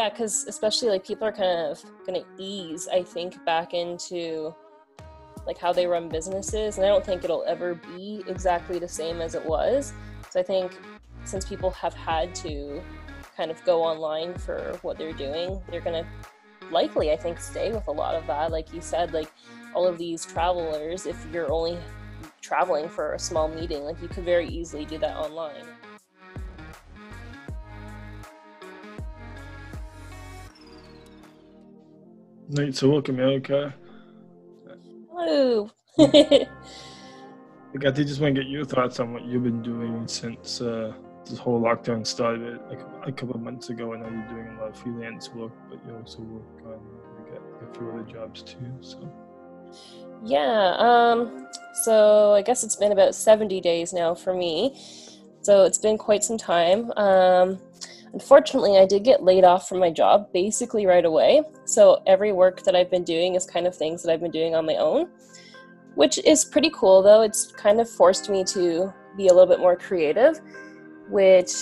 yeah, because especially like people are kind of to ease, I think, back into like how they run businesses, and I don't think it'll ever be exactly the same as it was. So I think since people have had to kind of go online for what they're doing, they're to likely, I think, stay with a lot of that. Like you said, like all of these travelers, if you're only traveling for a small meeting, like you could very easily do that online. Welcome Erica. Hello. I I just want to get your thoughts on what you've been doing since uh, this whole lockdown started like a couple of months ago. I know you're doing a lot of freelance work, but you also work on a few other jobs too. So. Yeah. Um, so I guess it's been about 70 days now for me. So it's been quite some time. Um, unfortunately, I did get laid off from my job basically right away. So every work that I've been doing is kind of things that I've been doing on my own, which is pretty cool though. It's kind of forced me to be a little bit more creative, which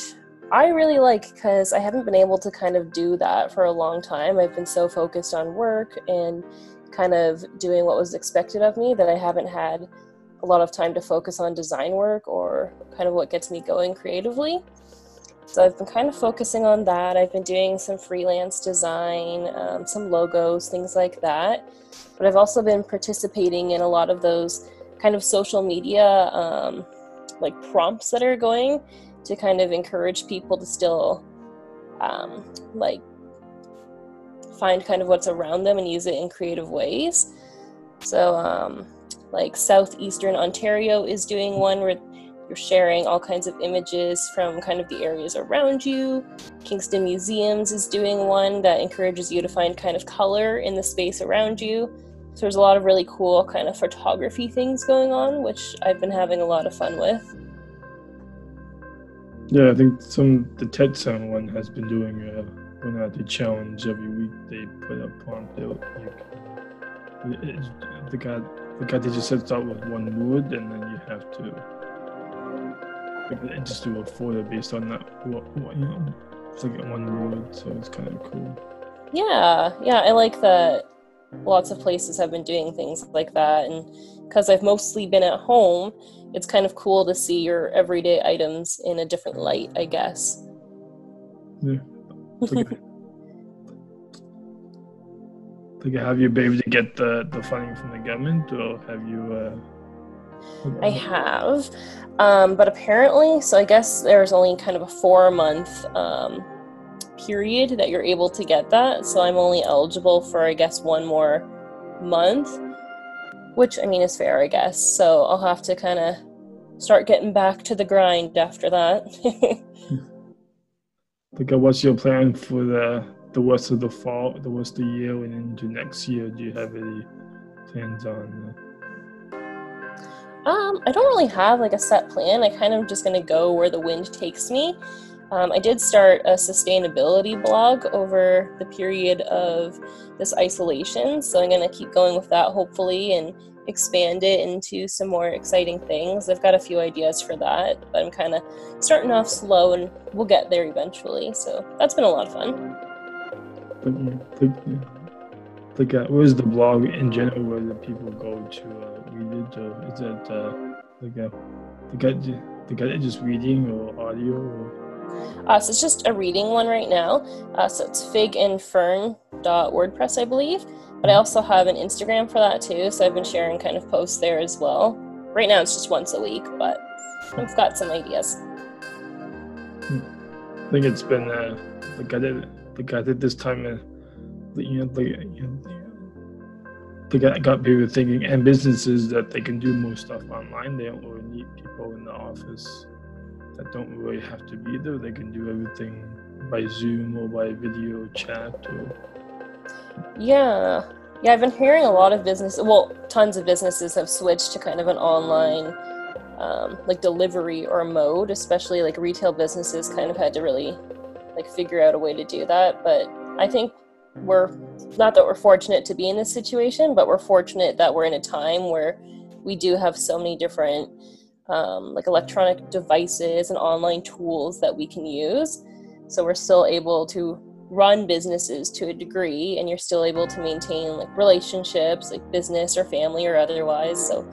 I really like because I haven't been able to kind of do that for a long time. I've been so focused on work and kind of doing what was expected of me that I haven't had a lot of time to focus on design work or kind of what gets me going creatively. So I've been kind of focusing on that. I've been doing some freelance design, um, some logos, things like that. But I've also been participating in a lot of those kind of social media um, like prompts that are going to kind of encourage people to still um, like find kind of what's around them and use it in creative ways. So, um, like southeastern Ontario is doing one where you're sharing all kinds of images from kind of the areas around you. Kingston Museums is doing one that encourages you to find kind of color in the space around you. So there's a lot of really cool kind of photography things going on, which I've been having a lot of fun with. Yeah, I think some the TED Sound one has been doing a one of the challenge every week. They put out. You can, the guy, the guy they just sets out with one word, and then you have to just do a photo based on that. What, what you know, it's like one word, so it's kind of cool. Yeah, yeah, I like that. Lots of places have been doing things like that, and because I've mostly been at home, it's kind of cool to see your everyday items in a different light, I guess. Yeah. Like, like have you been able to get the, the funding from the government, or have you? Uh, I have. Um, but apparently, so I guess there's only kind of a four month um, period that you're able to get that. So I'm only eligible for, I guess, one more month, which I mean is fair, I guess. So I'll have to kind of start getting back to the grind after that. like, what's your plan for the the rest of the fall, the rest of the year, and into next year? Do you have any plans on? Uh, um, I don't really have like a set plan. I kind of just gonna go where the wind takes me. Um, I did start a sustainability blog over the period of this isolation, so I'm gonna keep going with that hopefully and expand it into some more exciting things. I've got a few ideas for that, but I'm kind of starting off slow and we'll get there eventually. So that's been a lot of fun. Like, uh, where's the blog in general where the people go to uh, read it? Or is it uh, like a, the guy, the guy just reading or audio? Or? Uh, so it's just a reading one right now. Uh, so it's figandfern.wordpress, I believe. But I mm-hmm. also have an Instagram for that too. So I've been sharing kind of posts there as well. Right now it's just once a week, but I've got some ideas. Hmm. I think it's been uh, like I did, like I did this time. Uh, you know, like, you know, got, got people thinking, and businesses that they can do more stuff online. They don't really need people in the office that don't really have to be there. They can do everything by Zoom or by video chat or. Yeah, yeah. I've been hearing a lot of business. Well, tons of businesses have switched to kind of an online. Um, like delivery or mode, especially like retail businesses kind of had to really like figure out a way to do that. But I think we're not that we're fortunate to be in this situation, but we're fortunate that we're in a time where we do have so many different um, like electronic devices and online tools that we can use. So we're still able to run businesses to a degree and you're still able to maintain like relationships like business or family or otherwise so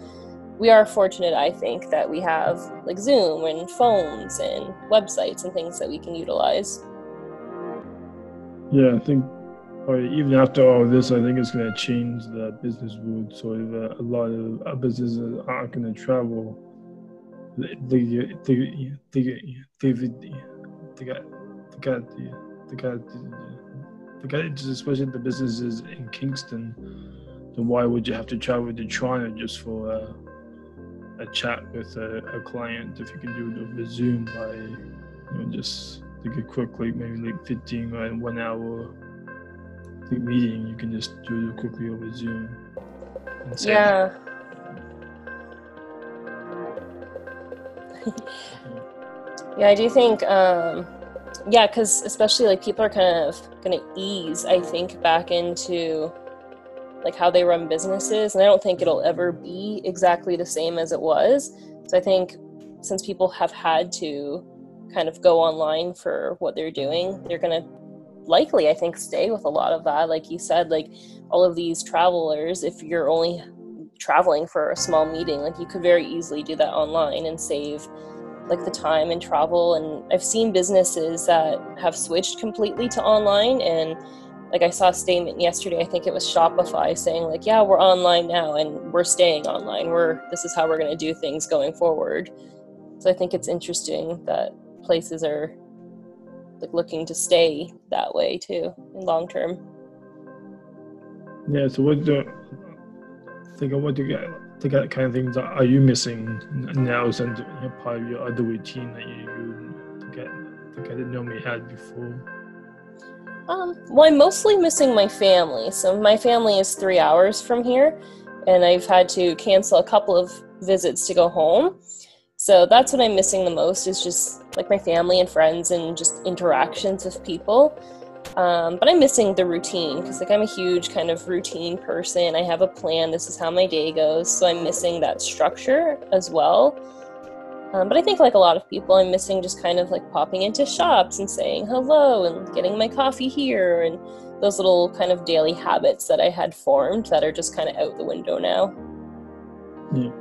we are fortunate i think that we have like zoom and phones and websites and things that we can utilize yeah i think even after all this i think it's going to change the business world. Of uh, a lot of uh, businesses aren't going to travel they they they they, they, they got they got the the guy, the especially the businesses in Kingston, then why would you have to travel to Toronto just for a, a chat with a, a, client if you can do it over Zoom by, you know, just like a quick, like maybe like 15 or one hour like meeting, you can just do it quickly over Zoom. Yeah. yeah, I do think um, yeah because especially like people are kind of going to ease i think back into like how they run businesses and i don't think it'll ever be exactly the same as it was so i think since people have had to kind of go online for what they're doing they're going to likely i think stay with a lot of that like you said like all of these travelers if you're only traveling for a small meeting like you could very easily do that online and save like the time and travel and i've seen businesses that have switched completely to online and like i saw a statement yesterday i think it was shopify saying like yeah we're online now and we're staying online. We're this is how we're going to do things going forward. So i think it's interesting that places are like looking to stay that way too in long term yeah so what do think of what do you get the kind of things are you missing now since you're part of your other routine that you, you get to get to normally had before? Um, well, I'm mostly missing my family. So my family is three hours from here, and I've had to cancel a couple of visits to go home. So that's what I'm missing the most is just like my family and friends and just interactions with people. Um, but I'm missing the routine because like I'm a huge kind of routine person. I have a plan. This is how my day goes. So I'm missing that structure as well. Um, but I think like a lot of people, I'm missing just kind of like popping into shops and saying hello and getting my coffee here and those little kind of daily habits that I had formed that are just kind of out the window now. Yeah.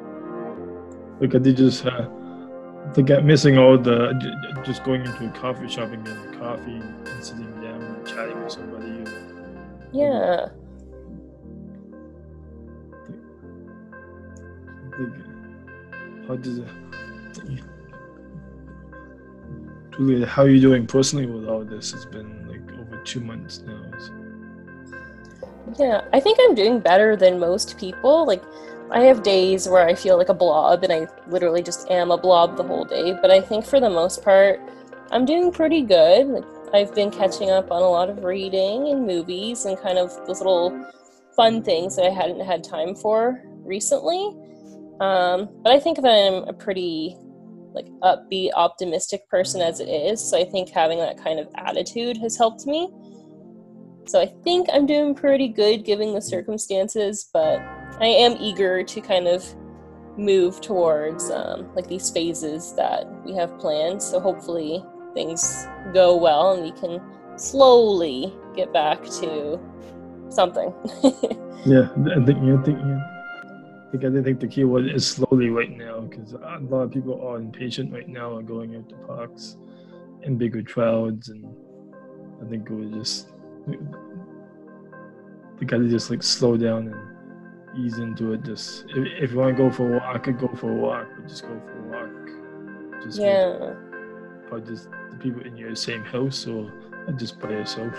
Like I did just uh, think I'm missing all the just going into a coffee shop and getting coffee and sitting down and chatting with somebody. yeah. how does it? Julia, how are you doing personally with all this? It's been like over two months now. So. Yeah, I think I'm doing better than most people. Like, I have days where I feel like a blob and I literally just am a blob the whole day. But I think for the most part, I'm doing pretty good. Like, I've been catching up on a lot of reading and movies and kind of those little fun things that I hadn't had time for recently. Um, but I think that I'm a pretty like upbeat, optimistic person as it is. So I think having that kind of attitude has helped me. So I think I'm doing pretty good given the circumstances, but I am eager to kind of move towards um, like these phases that we have planned. So hopefully things go well and we can slowly get back to something. yeah, I think you think you I think I think the key word is slowly right now because a lot of people are impatient right now are going out to parks in bigger crowds and I think it was just we gotta just like slow down and ease into it. Just if, if you want to go for a walk, I could go for a walk, but just go for a walk. Just yeah. But just the people in your same house or uh, just by yourself.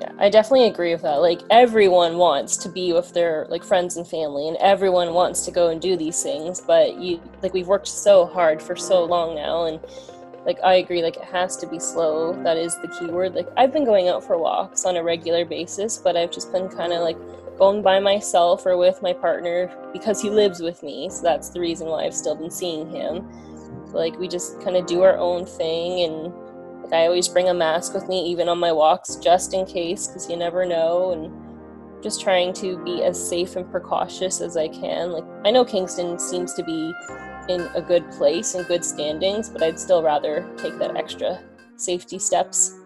Yeah, I definitely agree with that. Like everyone wants to be with their like friends and family and everyone wants to go and do these things, but you like we've worked so hard for so long now and like I agree like it has to be slow. That is the key word. Like I've been going out for walks on a regular basis, but I've just been kind of like going by myself or with my partner because he lives with me. So that's the reason why I've still been seeing him like we just kind of do our own thing and like i always bring a mask with me even on my walks just in case because you never know and just trying to be as safe and precautious as i can like i know kingston seems to be in a good place and good standings but i'd still rather take that extra safety steps